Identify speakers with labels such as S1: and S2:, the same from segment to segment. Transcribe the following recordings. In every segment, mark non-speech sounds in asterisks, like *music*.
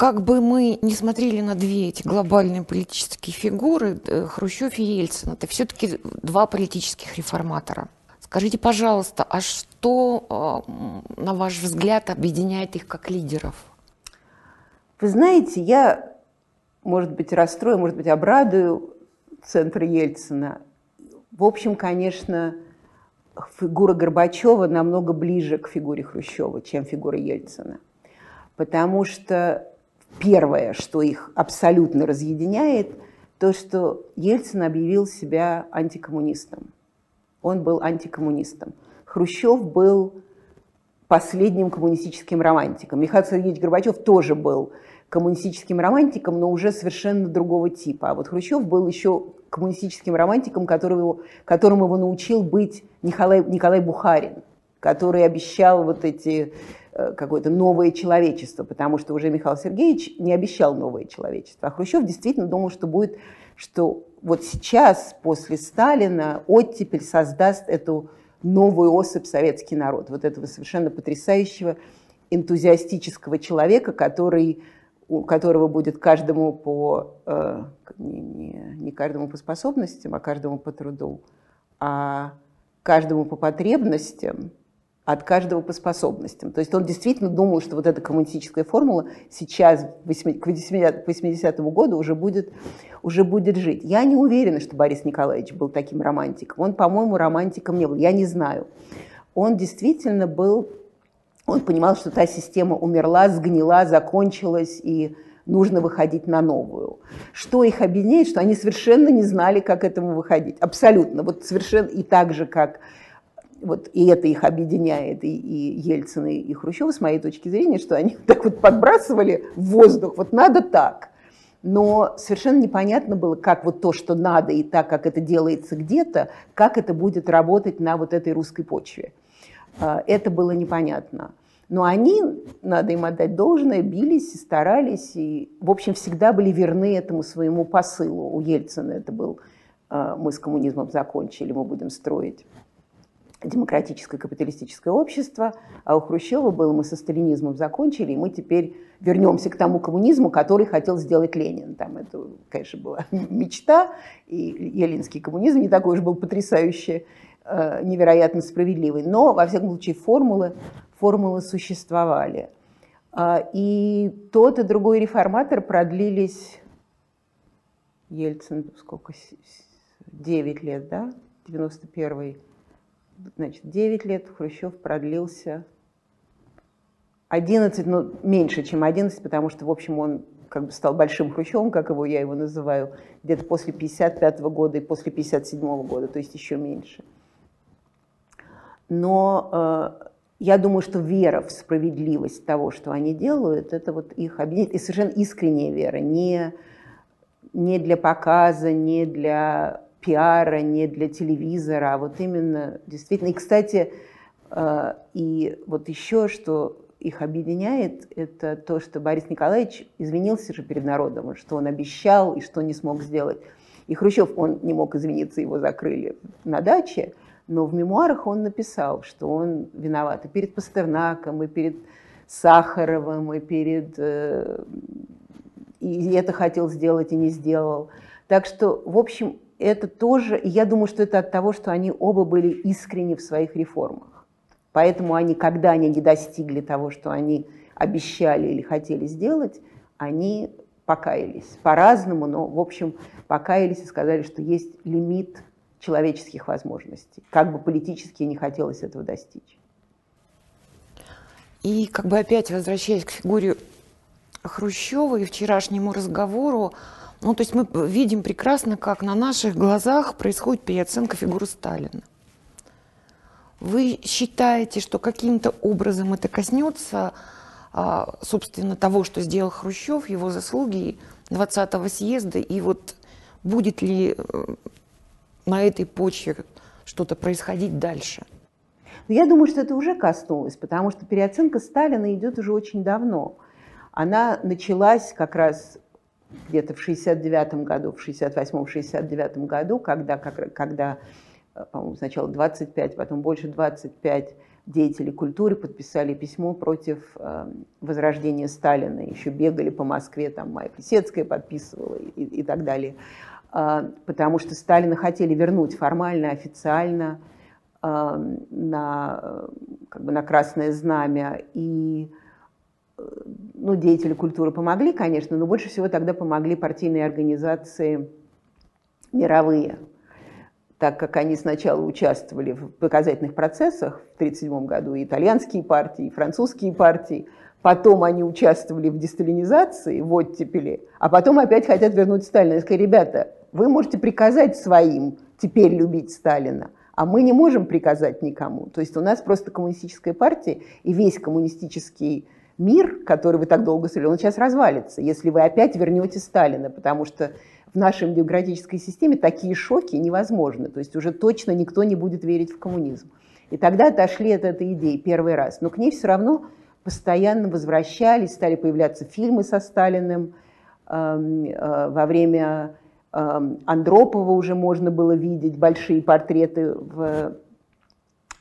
S1: как бы мы не смотрели на две эти глобальные политические фигуры, э, Хрущев и Ельцин, это все-таки два политических реформатора. Скажите, пожалуйста, а что, э, на ваш взгляд, объединяет их как лидеров?
S2: Вы знаете, я, может быть, расстрою, может быть, обрадую центр Ельцина. В общем, конечно, фигура Горбачева намного ближе к фигуре Хрущева, чем фигура Ельцина. Потому что первое, что их абсолютно разъединяет, то, что Ельцин объявил себя антикоммунистом. Он был антикоммунистом. Хрущев был последним коммунистическим романтиком. Михаил Сергеевич Горбачев тоже был коммунистическим романтиком, но уже совершенно другого типа. А вот Хрущев был еще коммунистическим романтиком, которого, которому его научил быть Николай, Николай Бухарин, который обещал вот эти э, какое-то новое человечество, потому что уже Михаил Сергеевич не обещал новое человечество. А Хрущев действительно думал, что будет, что вот сейчас, после Сталина, оттепель создаст эту новую особь советский народ, вот этого совершенно потрясающего энтузиастического человека, который у которого будет каждому по, э, не, не, не каждому по способностям, а каждому по труду, а каждому по потребностям, от каждого по способностям. То есть он действительно думал, что вот эта коммунистическая формула сейчас, к 80-му году, уже будет, уже будет жить. Я не уверена, что Борис Николаевич был таким романтиком. Он, по-моему, романтиком не был. Я не знаю. Он действительно был он понимал, что та система умерла, сгнила, закончилась, и нужно выходить на новую. Что их объединяет, что они совершенно не знали, как этому выходить. Абсолютно. Вот совершенно и так же, как вот и это их объединяет, и, и Ельцин, и, и Хрущев, с моей точки зрения, что они так вот подбрасывали в воздух, вот надо так. Но совершенно непонятно было, как вот то, что надо, и так, как это делается где-то, как это будет работать на вот этой русской почве. А, это было непонятно. Но они, надо им отдать должное, бились и старались, и, в общем, всегда были верны этому своему посылу. У Ельцина это был а, «мы с коммунизмом закончили, мы будем строить демократическое капиталистическое общество», а у Хрущева было «мы со сталинизмом закончили, и мы теперь вернемся к тому коммунизму, который хотел сделать Ленин». Там это, конечно, была *laughs* мечта, и елинский коммунизм не такой уж был потрясающий Э, невероятно справедливый. Но, во всяком случае, формулы, формулы существовали. А, и тот и другой реформатор продлились, Ельцин, сколько, 9 лет, да, 91-й, значит, 9 лет, Хрущев продлился 11, ну, меньше, чем 11, потому что, в общем, он как бы стал большим Хрущевым, как его я его называю, где-то после 55 -го года и после 57 -го года, то есть еще меньше но э, я думаю, что вера в справедливость того, что они делают, это вот их объединяет. И совершенно искренняя вера, не, не для показа, не для пиара, не для телевизора, а вот именно действительно. И, кстати, э, и вот еще, что их объединяет, это то, что Борис Николаевич извинился же перед народом, что он обещал и что не смог сделать. И Хрущев, он не мог извиниться, его закрыли на даче, но в мемуарах он написал, что он виноват и перед Пастернаком, и перед Сахаровым, и перед... Э, и это хотел сделать и не сделал. Так что, в общем, это тоже... Я думаю, что это от того, что они оба были искренни в своих реформах. Поэтому они, когда они не достигли того, что они обещали или хотели сделать, они покаялись. По-разному, но, в общем, покаялись и сказали, что есть лимит человеческих возможностей, как бы политически не хотелось этого достичь.
S1: И как бы опять возвращаясь к фигуре Хрущева и вчерашнему разговору, ну, то есть мы видим прекрасно, как на наших глазах происходит переоценка фигуры Сталина. Вы считаете, что каким-то образом это коснется, а, собственно, того, что сделал Хрущев, его заслуги 20-го съезда, и вот будет ли э, на этой почве что-то происходить дальше?
S2: Ну, я думаю, что это уже коснулось, потому что переоценка Сталина идет уже очень давно. Она началась как раз где-то в 69 году, в 68-69 году, когда, как, когда э, по-моему, сначала 25, потом больше 25 деятели культуры подписали письмо против э, возрождения Сталина. Еще бегали по Москве, там Майя Плесецкая подписывала и, и так далее. Э, потому что Сталина хотели вернуть формально, официально э, на, как бы на Красное Знамя. И э, ну, деятели культуры помогли, конечно, но больше всего тогда помогли партийные организации мировые – так как они сначала участвовали в показательных процессах в 1937 году, и итальянские партии, и французские партии, потом они участвовали в десталинизации, в оттепели, а потом опять хотят вернуть Сталина. Я сказала, ребята, вы можете приказать своим теперь любить Сталина, а мы не можем приказать никому. То есть у нас просто коммунистическая партия и весь коммунистический мир, который вы так долго строили, он сейчас развалится, если вы опять вернете Сталина, потому что в нашей демократической системе такие шоки невозможны. То есть уже точно никто не будет верить в коммунизм. И тогда отошли от этой идеи первый раз. Но к ней все равно постоянно возвращались, стали появляться фильмы со Сталиным. Эм, э, во время эм, Андропова уже можно было видеть большие портреты в,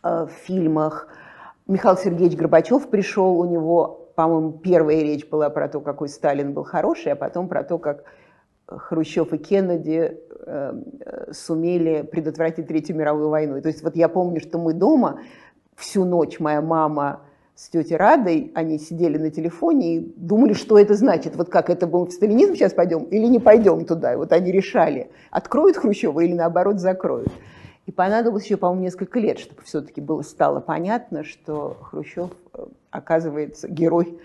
S2: э, в фильмах. Михаил Сергеевич Горбачев пришел, у него, по-моему, первая речь была про то, какой Сталин был хороший, а потом про то, как Хрущев и Кеннеди э, сумели предотвратить Третью мировую войну. То есть вот я помню, что мы дома всю ночь, моя мама с тетей Радой, они сидели на телефоне и думали, что это значит. Вот как это будет в сталинизм сейчас пойдем или не пойдем туда. И вот они решали, откроют Хрущева или наоборот закроют. И понадобилось еще, по-моему, несколько лет, чтобы все-таки было, стало понятно, что Хрущев, э, оказывается, герой,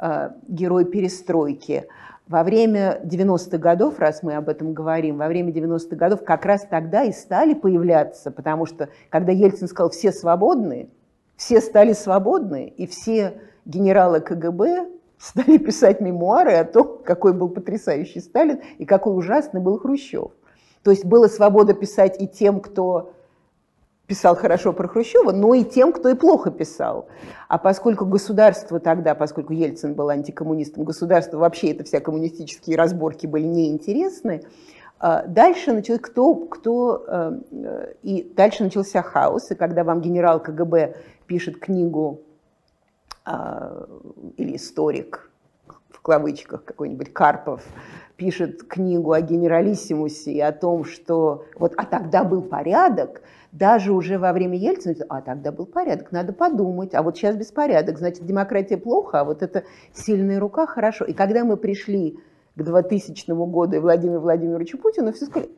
S2: э, герой перестройки. Во время 90-х годов, раз мы об этом говорим, во время 90-х годов как раз тогда и стали появляться, потому что когда Ельцин сказал «все свободны», все стали свободны, и все генералы КГБ стали *laughs* писать мемуары о том, какой был потрясающий Сталин и какой ужасный был Хрущев. То есть была свобода писать и тем, кто писал хорошо про Хрущева, но и тем, кто и плохо писал. А поскольку государство тогда, поскольку Ельцин был антикоммунистом, государство вообще это все коммунистические разборки были неинтересны, а, Дальше началось кто, кто, э, и дальше начался хаос, и когда вам генерал КГБ пишет книгу или историк, в кавычках какой-нибудь Карпов, пишет книгу о генералиссимусе и о том, что вот, а тогда был порядок, даже уже во время Ельцина, а тогда был порядок, надо подумать, а вот сейчас беспорядок, значит, демократия плохо, а вот это сильная рука хорошо. И когда мы пришли к 2000 году и Владимиру Владимировичу Путину, все сказали,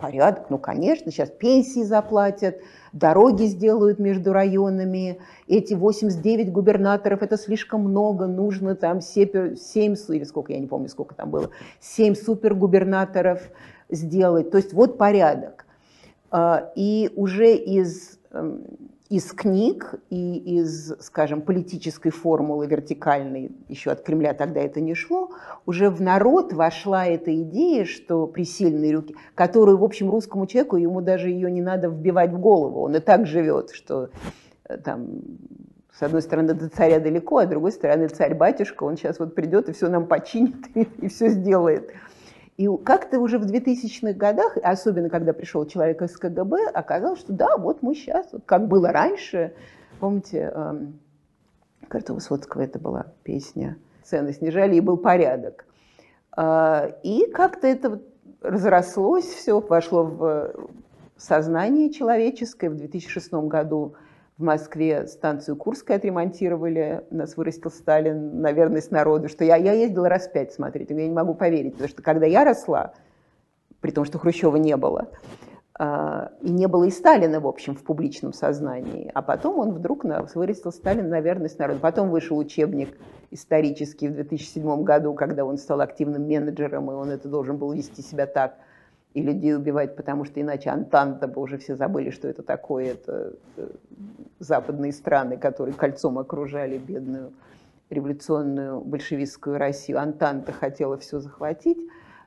S2: порядок, ну, конечно, сейчас пенсии заплатят, дороги сделают между районами, эти 89 губернаторов, это слишком много, нужно там 7, 7 или сколько, я не помню, сколько там было, 7 супергубернаторов сделать. То есть вот порядок. А, и уже из, эм, из книг и из, скажем, политической формулы вертикальной, еще от Кремля тогда это не шло, уже в народ вошла эта идея, что при сильной руке, которую, в общем, русскому человеку, ему даже ее не надо вбивать в голову, он и так живет, что э, там с одной стороны, до царя далеко, а с другой стороны, царь-батюшка, он сейчас вот придет и все нам починит *laughs* и, и все сделает. И как-то уже в 2000-х годах, особенно когда пришел человек из КГБ, оказалось, что да, вот мы сейчас, вот как было раньше, помните, эм, Высоцкого это была песня «Цены снижали, и был порядок». Э, и как-то это разрослось все, вошло в сознание человеческое. В 2006 году в Москве станцию Курская отремонтировали, нас вырастил Сталин на верность народу, что я, я ездила раз пять смотреть, я не могу поверить, потому что когда я росла, при том, что Хрущева не было, а, и не было и Сталина, в общем, в публичном сознании. А потом он вдруг вырастил Сталин на верность народу. Потом вышел учебник исторический в 2007 году, когда он стал активным менеджером, и он это должен был вести себя так – и людей убивать, потому что иначе Антанта бы уже все забыли, что это такое. Это э, западные страны, которые кольцом окружали бедную революционную большевистскую Россию. Антанта хотела все захватить.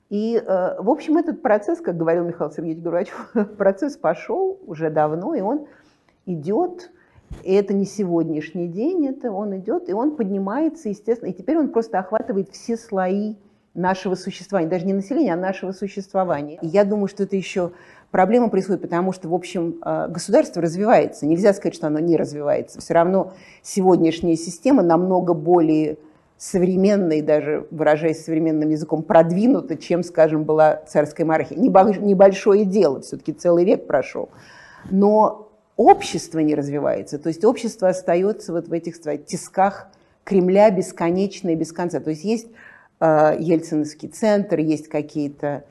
S2: И, э, в общем, этот процесс, как говорил Михаил Сергеевич Горбачев, *laughs* процесс пошел уже давно, и он идет, и это не сегодняшний день, это он идет, и он поднимается, естественно, и теперь он просто охватывает все слои нашего существования, даже не населения, а нашего существования. И я думаю, что это еще проблема происходит потому, что, в общем, э, государство развивается. Нельзя сказать, что оно не развивается. Все равно сегодняшняя система намного более современной, даже выражаясь современным языком, продвинута, чем, скажем, была царская монархия. Небольшое дело, все-таки целый век прошел. Но общество не развивается, то есть общество остается вот в этих тисках Кремля бесконечно и без конца. То есть есть Ельциновский центр, есть какие-то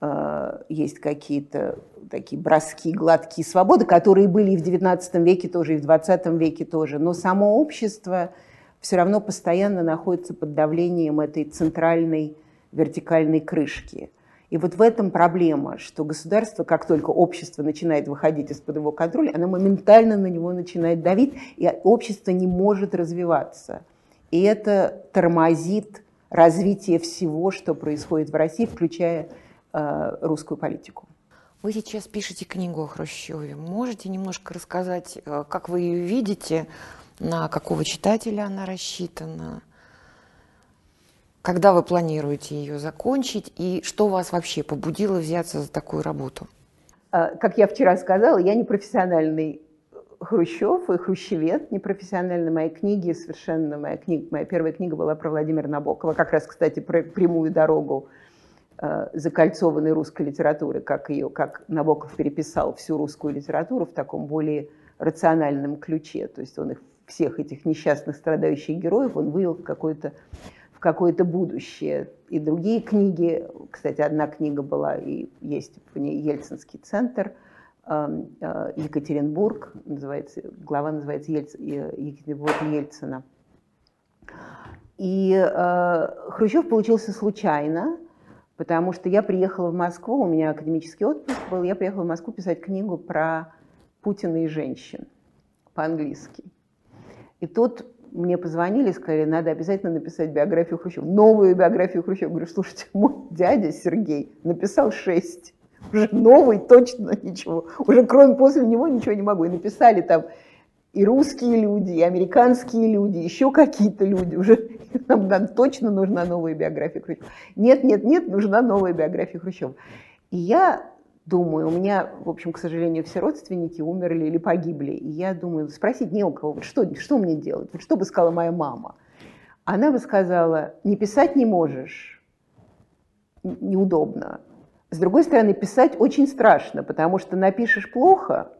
S2: э, есть какие-то такие броски, гладкие свободы, которые были и в XIX веке тоже, и в XX веке тоже. Но само общество все равно постоянно находится под давлением этой центральной вертикальной крышки. И вот в этом проблема, что государство, как только общество начинает выходить из-под его контроля, оно моментально на него начинает давить, и общество не может развиваться. И это тормозит развитие всего, что происходит в России, включая э, русскую политику.
S1: Вы сейчас пишете книгу о Хрущеве. Можете немножко рассказать, э, как вы ее видите, на какого читателя она рассчитана? Когда вы планируете ее закончить и что вас вообще побудило взяться за такую работу?
S2: А, как я вчера сказала, я не профессиональный Хрущев и хрущевед, не профессиональный. Мои книги совершенно... Моя, книга, моя первая книга была про Владимира Набокова, как раз, кстати, про прямую дорогу э, закольцованной русской литературы, как ее, как Набоков переписал всю русскую литературу в таком более рациональном ключе. То есть он их всех этих несчастных страдающих героев он вывел в какое-то в какое-то будущее. И другие книги, кстати, одна книга была и есть в ней Ельцинский центр, Екатеринбург, называется, глава называется Ельц, Екатеринбург Ельцина. И э, Хрущев получился случайно, потому что я приехала в Москву, у меня академический отпуск был, я приехала в Москву писать книгу про Путина и женщин по-английски. И тут мне позвонили сказали, надо обязательно написать биографию Хрущева, новую биографию Хрущева. Говорю, слушайте, мой дядя Сергей написал шесть, уже новый точно ничего, уже кроме после него ничего не могу. И написали там и русские люди, и американские люди, еще какие-то люди. Уже *laughs* нам, нам точно нужна новая биография Хрущева. Нет, нет, нет, нужна новая биография Хрущева. И я думаю, у меня, в общем, к сожалению, все родственники умерли или погибли. И я думаю, спросить не у кого, вот что, что мне делать? Вот что бы сказала моя мама? Она бы сказала, не писать не можешь, неудобно. С другой стороны, писать очень страшно, потому что напишешь плохо,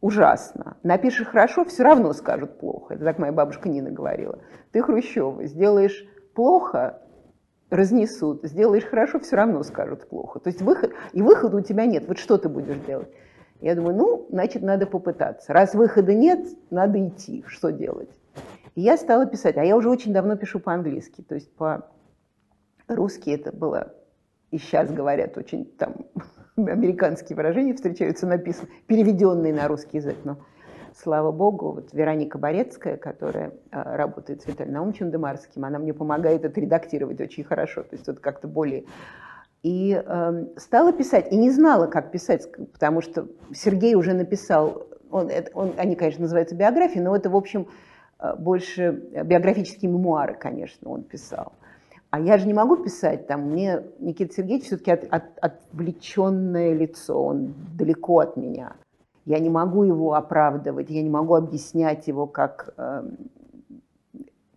S2: ужасно. Напишешь хорошо, все равно скажут плохо. Это так моя бабушка Нина говорила. Ты Хрущева, сделаешь плохо, разнесут. Сделаешь хорошо, все равно скажут плохо. То есть выход, и выхода у тебя нет. Вот что ты будешь делать? Я думаю, ну, значит, надо попытаться. Раз выхода нет, надо идти. Что делать? И я стала писать. А я уже очень давно пишу по-английски. То есть по-русски это было, и сейчас говорят очень там *laughs* американские выражения встречаются написаны, переведенные на русский язык. Но слава богу, вот Вероника Борецкая, которая а, работает с Виталием Наумовичем Демарским, она мне помогает это редактировать очень хорошо, то есть вот как-то более... И э, стала писать, и не знала, как писать, потому что Сергей уже написал, он, он, они, конечно, называются биографии, но это, в общем, э, больше биографические мемуары, конечно, он писал. А я же не могу писать, там, мне Никита Сергеевич все-таки от, от, отвлеченное лицо, он далеко от меня. Я не могу его оправдывать, я не могу объяснять его, как, эм,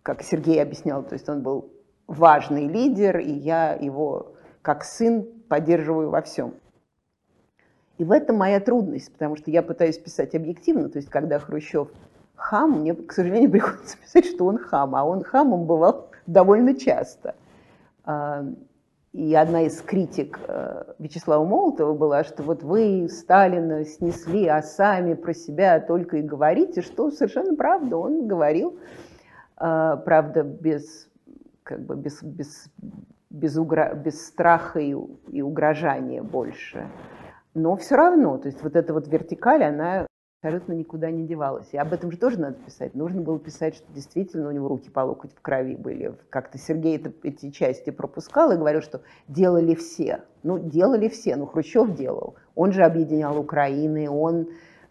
S2: как Сергей объяснял. То есть он был важный лидер, и я его как сын поддерживаю во всем. И в этом моя трудность, потому что я пытаюсь писать объективно, то есть когда Хрущев хам, мне, к сожалению, *laughs* приходится писать, что он хам, а он хамом бывал довольно часто. И одна из критик э, Вячеслава Молотова была, что вот вы Сталина снесли, а сами про себя только и говорите, что совершенно правда. Он говорил, э, правда, без, как бы без, без, без, угра... без страха и, и угрожания больше. Но все равно, то есть вот эта вот вертикаль, она абсолютно никуда не девалась. И об этом же тоже надо писать. Нужно было писать, что действительно у него руки по локоть в крови были. Как-то Сергей это, эти части пропускал и говорил, что делали все. Ну, делали все. Ну, Хрущев делал. Он же объединял Украины, он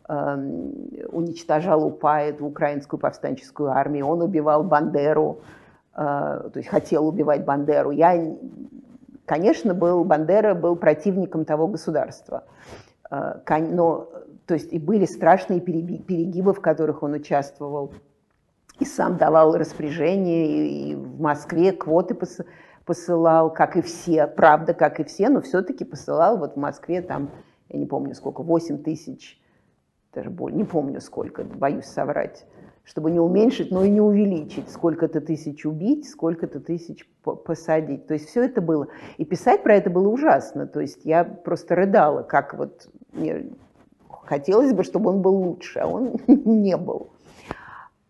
S2: э, уничтожал УПА, эту украинскую повстанческую армию, он убивал Бандеру, э, то есть хотел убивать Бандеру. Я, конечно, был, Бандера был противником того государства. Но, то есть и были страшные перегибы, в которых он участвовал, и сам давал распоряжение, и в Москве квоты посылал, как и все, правда, как и все, но все-таки посылал вот в Москве там, я не помню сколько, 8 тысяч, даже более, не помню сколько, боюсь соврать, чтобы не уменьшить, но и не увеличить, сколько-то тысяч убить, сколько-то тысяч посадить. То есть все это было. И писать про это было ужасно. То есть я просто рыдала, как вот мне хотелось бы, чтобы он был лучше, а он *laughs* не был.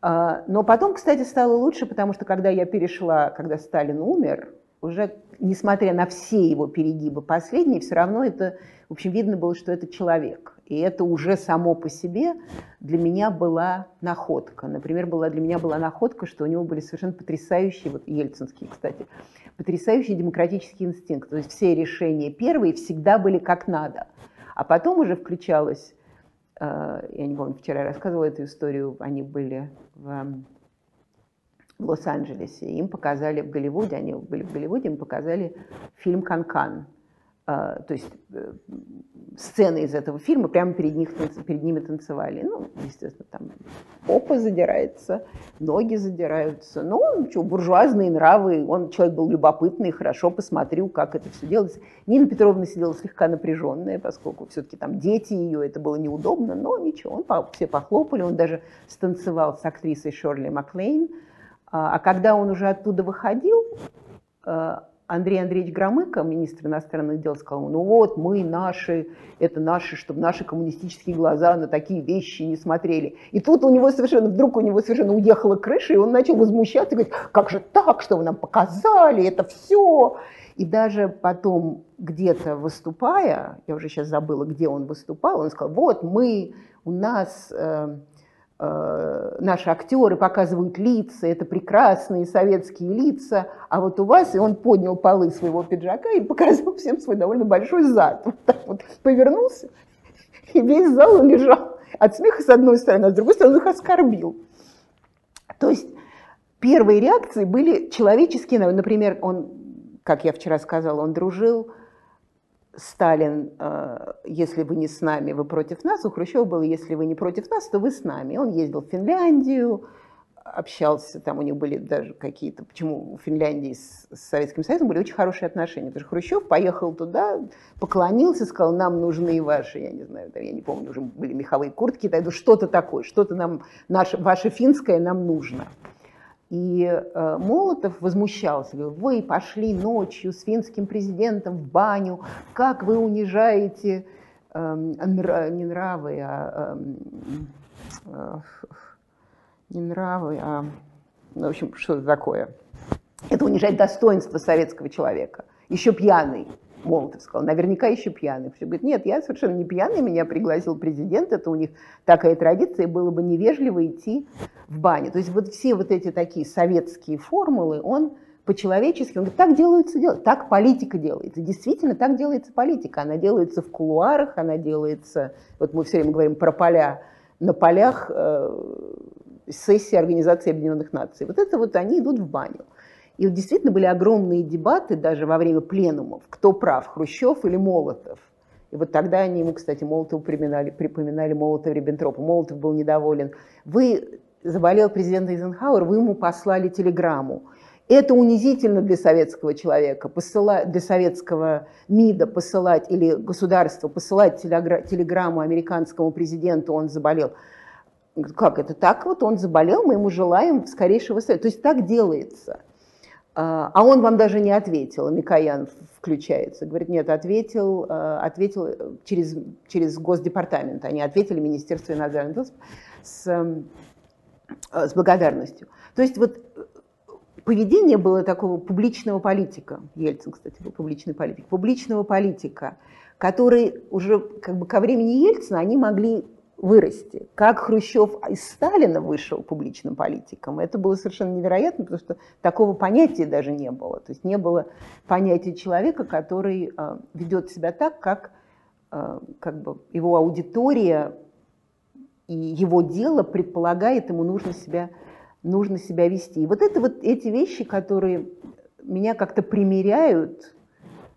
S2: А, но потом, кстати, стало лучше, потому что когда я перешла, когда Сталин умер, уже несмотря на все его перегибы последние, все равно это, в общем, видно было, что это человек. И это уже само по себе для меня была находка. Например, была, для меня была находка, что у него были совершенно потрясающие, вот ельцинские, кстати, потрясающие демократические инстинкты. То есть все решения первые всегда были как надо. А потом уже включалось, я не помню, вчера рассказывала эту историю, они были в в Лос-Анджелесе. Им показали в Голливуде, они были в Голливуде, им показали фильм «Канкан». А, то есть э, сцены из этого фильма прямо перед, них, перед ними танцевали. Ну, естественно, там попа задирается, ноги задираются. Ну, что, буржуазные нравы, он человек был любопытный, хорошо посмотрел, как это все делается. Нина Петровна сидела слегка напряженная, поскольку все-таки там дети ее, это было неудобно, но ничего, он, все похлопали, он даже станцевал с актрисой Шорли Маклейн, а, а когда он уже оттуда выходил, э, Андрей Андреевич Громыко, министр иностранных дел, сказал, ну вот мы наши, это наши, чтобы наши коммунистические глаза на такие вещи не смотрели. И тут у него совершенно, вдруг у него совершенно уехала крыша, и он начал возмущаться, говорить, как же так, что вы нам показали, это все. И даже потом где-то выступая, я уже сейчас забыла, где он выступал, он сказал, вот мы, у нас... Э, наши актеры показывают лица, это прекрасные советские лица, а вот у вас, и он поднял полы своего пиджака и показал всем свой довольно большой зад. Вот так вот повернулся, и весь зал лежал от смеха с одной стороны, а с другой стороны их оскорбил. То есть первые реакции были человеческие, например, он, как я вчера сказала, он дружил Сталин, э, если вы не с нами, вы против нас. У Хрущева было, если вы не против нас, то вы с нами. Он ездил в Финляндию, общался, там у них были даже какие-то, почему у Финляндии с, с Советским Союзом были очень хорошие отношения. Потому что Хрущев поехал туда, поклонился, сказал, нам нужны ваши, я не знаю, я не помню, уже были меховые куртки, тогда что-то такое, что-то нам, наше, ваше финское нам нужно. И э, Молотов возмущался, говорил, вы пошли ночью с финским президентом в баню, как вы унижаете э, нра, не нравы, а э, э, не нравы, а ну, в общем, что-то такое. Это унижает достоинство советского человека, еще пьяный. Молотов сказал, наверняка еще пьяный. Все говорит, нет, я совершенно не пьяный, меня пригласил президент, это у них такая традиция, было бы невежливо идти в баню. То есть вот все вот эти такие советские формулы, он по-человечески, он говорит, так делается дело, так политика делается. Действительно, так делается политика. Она делается в кулуарах, она делается, вот мы все время говорим про поля, на полях э, сессии Организации Объединенных Наций. Вот это вот они идут в баню. И вот действительно были огромные дебаты даже во время пленумов, кто прав, Хрущев или Молотов. И вот тогда они ему, кстати, Молотову припоминали, припоминали Молотова Риббентропа. Молотов был недоволен. Вы, заболел президент Эйзенхауэр, вы ему послали телеграмму. Это унизительно для советского человека, посылать, для советского МИДа посылать или государства посылать телеграмму американскому президенту, он заболел. Как это так? Вот он заболел, мы ему желаем скорейшего То есть так делается. А, а он вам даже не ответил, Микоян включается. Говорит, нет, ответил, э, ответил через, через Госдепартамент. Они ответили Министерство иностранных дел с, э, с благодарностью. То есть вот поведение было такого публичного политика. Ельцин, кстати, был публичный политик. Публичного политика, который уже как бы ко времени Ельцина они могли вырасти. Как Хрущев из Сталина вышел публичным политиком, это было совершенно невероятно, потому что такого понятия даже не было. То есть не было понятия человека, который э, ведет себя так, как, э, как бы его аудитория и его дело предполагает, ему нужно себя, нужно себя вести. И вот это вот эти вещи, которые меня как-то примеряют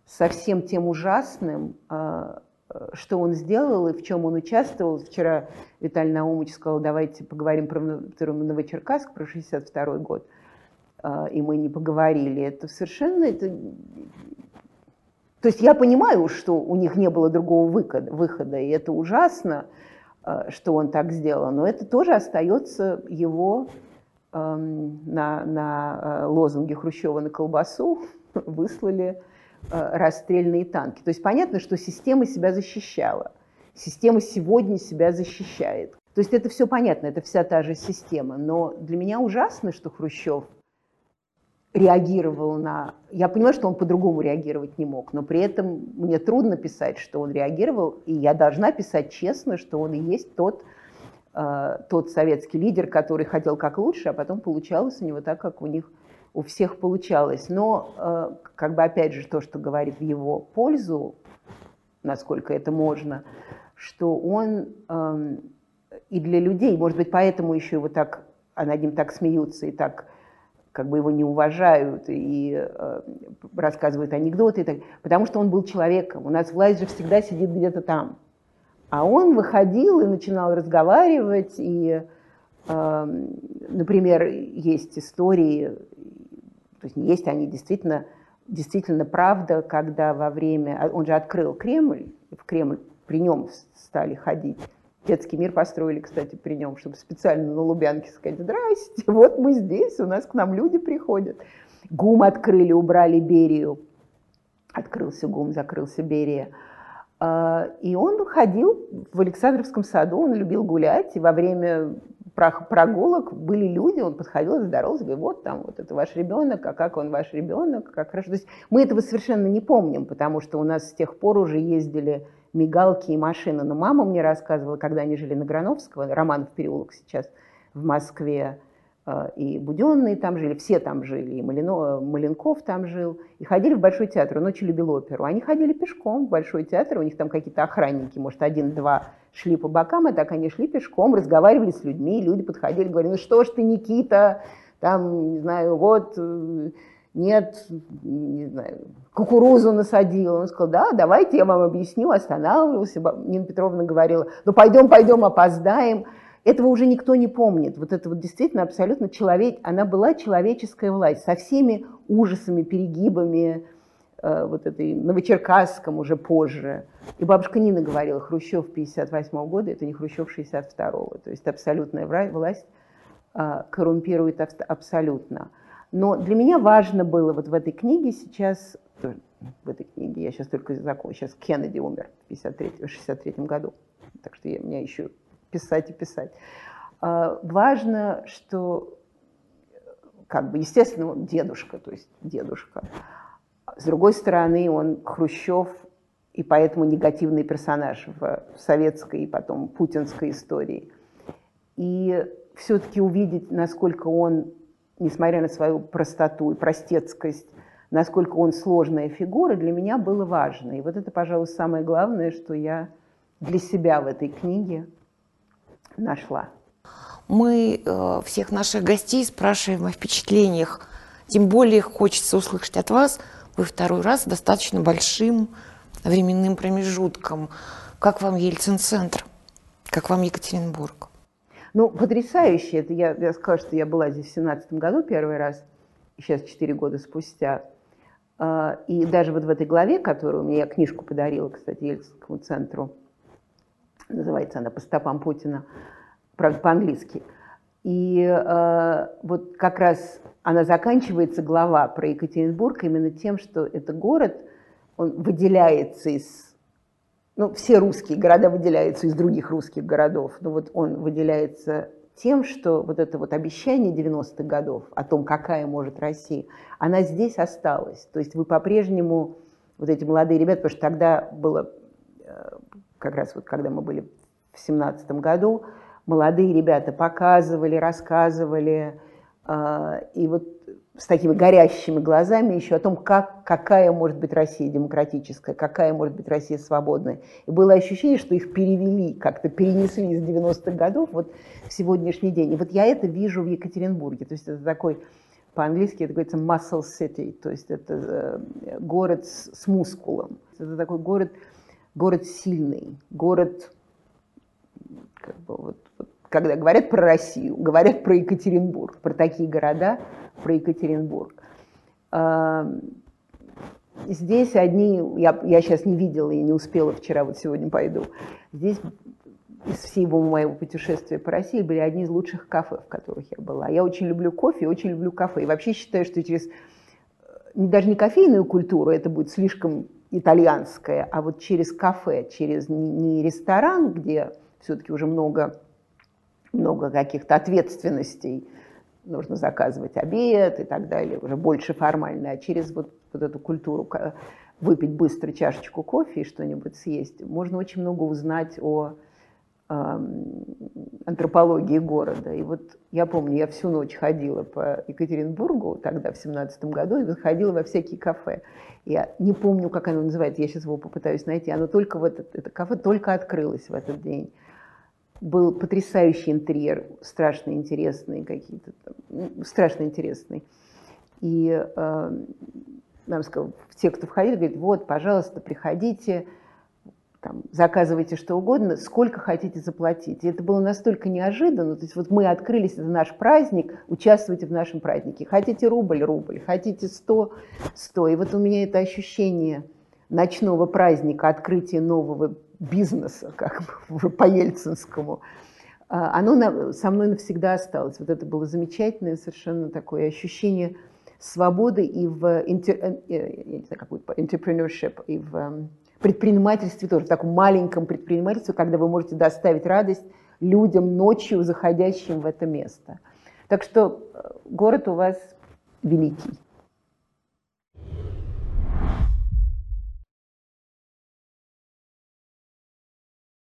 S2: со всем тем ужасным, э, что он сделал и в чем он участвовал. Вчера Виталий Наумович сказал, давайте поговорим про Новочеркасск, про 62 год. И мы не поговорили. Это совершенно... Это... То есть я понимаю, что у них не было другого выхода, выхода и это ужасно, что он так сделал, но это тоже остается его эм, на, на лозунге Хрущева на колбасу *laughs* выслали Э, расстрельные танки. То есть понятно, что система себя защищала. Система сегодня себя защищает. То есть это все понятно, это вся та же система. Но для меня ужасно, что Хрущев реагировал на... Я понимаю, что он по-другому реагировать не мог, но при этом мне трудно писать, что он реагировал, и я должна писать честно, что он и есть тот, э, тот советский лидер, который хотел как лучше, а потом получалось у него так, как у них у всех получалось. Но, э, как бы опять же, то, что говорит в его пользу, насколько это можно, что он эм, и для людей, может быть, поэтому еще его так, а над ним так смеются и так как бы его не уважают и э, рассказывают анекдоты, и так, потому что он был человеком. У нас власть же всегда сидит где-то там. А он выходил и начинал разговаривать, и, э, например, есть истории, то есть есть они действительно, действительно правда, когда во время... А он же открыл Кремль, в Кремль при нем стали ходить. Детский мир построили, кстати, при нем, чтобы специально на Лубянке сказать, здрасте, *laughs* вот мы здесь, у нас к нам люди приходят. ГУМ открыли, убрали Берию. Открылся ГУМ, закрылся Берия. А, и он ходил в Александровском саду, он любил гулять, и во время прогулок были люди, он подходил, здоровался, говорит, вот там, вот это ваш ребенок, а как он ваш ребенок, как хорошо. То есть мы этого совершенно не помним, потому что у нас с тех пор уже ездили мигалки и машины. Но мама мне рассказывала, когда они жили на Грановского, Романов переулок сейчас в Москве, э, и Буденные там жили, все там жили, и Малино, Маленков там жил, и ходили в Большой театр, он очень любил оперу. Они ходили пешком в Большой театр, у них там какие-то охранники, может, один-два шли по бокам, а так они шли пешком, разговаривали с людьми, люди подходили, говорили, ну что ж ты, Никита, там, не знаю, вот, э, нет, не знаю, кукурузу насадил. Он сказал, да, давайте я вам объясню, останавливался. Нина Петровна говорила, ну пойдем, пойдем, опоздаем. Этого уже никто не помнит. Вот это вот действительно абсолютно человек, она была человеческая власть со всеми ужасами, перегибами, вот этой Новочеркасском уже позже. И бабушка Нина говорила, Хрущев 58 года, это не Хрущев 62 -го. То есть абсолютная власть а, коррумпирует абсолютно. Но для меня важно было вот в этой книге сейчас, в этой книге, я сейчас только закончу, сейчас Кеннеди умер в 53, 63 году, так что я, мне еще писать и писать. А, важно, что, как бы, естественно, он дедушка, то есть дедушка, с другой стороны, он Хрущев и поэтому негативный персонаж в советской и потом путинской истории. И все-таки увидеть, насколько он, несмотря на свою простоту и простецкость, насколько он сложная фигура, для меня было важно. И вот это, пожалуй, самое главное, что я для себя в этой книге нашла.
S1: Мы э, всех наших гостей спрашиваем о впечатлениях. Тем более хочется услышать от вас – вы второй раз достаточно большим временным промежутком. Как вам Ельцин-центр? Как вам Екатеринбург?
S2: Ну, потрясающе. Это я, я сказала, что я была здесь в семнадцатом году первый раз, сейчас четыре года спустя. А, и даже вот в этой главе, которую мне я книжку подарила, кстати, Ельцинскому центру, называется она «По стопам Путина», правда, по-английски. И э, вот как раз она заканчивается, глава про Екатеринбург, именно тем, что это город, он выделяется из... Ну, все русские города выделяются из других русских городов, но вот он выделяется тем, что вот это вот обещание 90-х годов о том, какая может Россия, она здесь осталась. То есть вы по-прежнему, вот эти молодые ребята, потому что тогда было, э, как раз вот когда мы были в 17 году, молодые ребята показывали, рассказывали, а, и вот с такими горящими глазами еще о том, как, какая может быть Россия демократическая, какая может быть Россия свободная. И было ощущение, что их перевели, как-то перенесли из 90-х годов вот в сегодняшний день. И вот я это вижу в Екатеринбурге. То есть это такой, по-английски это говорится muscle city, то есть это э, город с, с мускулом. Это такой город город сильный, город, как бы вот, когда говорят про Россию, говорят про Екатеринбург, про такие города, про Екатеринбург. Здесь одни, я, я сейчас не видела и не успела вчера, вот сегодня пойду. Здесь из всего моего путешествия по России были одни из лучших кафе, в которых я была. Я очень люблю кофе, очень люблю кафе. И вообще считаю, что через э, даже не кофейную культуру, это будет слишком итальянское, а вот через кафе, через не ресторан, где все-таки уже много, много каких-то ответственностей, нужно заказывать обед и так далее, уже больше формально, а через вот, вот эту культуру выпить быстро чашечку кофе и что-нибудь съесть, можно очень много узнать о антропологии города. И вот я помню, я всю ночь ходила по Екатеринбургу, тогда в семнадцатом году, и ходила во всякие кафе. Я не помню, как оно называется, я сейчас его попытаюсь найти. Оно только в этот, это кафе только открылось в этот день. Был потрясающий интерьер, страшно интересный какие-то, страшно интересный. И э, нам сказал, те, кто входили, говорят, вот, пожалуйста, приходите, там, заказывайте что угодно, сколько хотите заплатить. И это было настолько неожиданно. То есть вот мы открылись, это наш праздник, участвуйте в нашем празднике. Хотите рубль – рубль, хотите сто – сто. И вот у меня это ощущение ночного праздника, открытия нового бизнеса, как бы *laughs* по Ельцинскому, а, оно со мной навсегда осталось. Вот это было замечательное совершенно такое ощущение свободы и в интер, э, я не знаю, какой, entrepreneurship, и в эм, предпринимательстве тоже, в таком маленьком предпринимательстве, когда вы можете доставить радость людям ночью, заходящим в это место. Так что э, город у вас великий.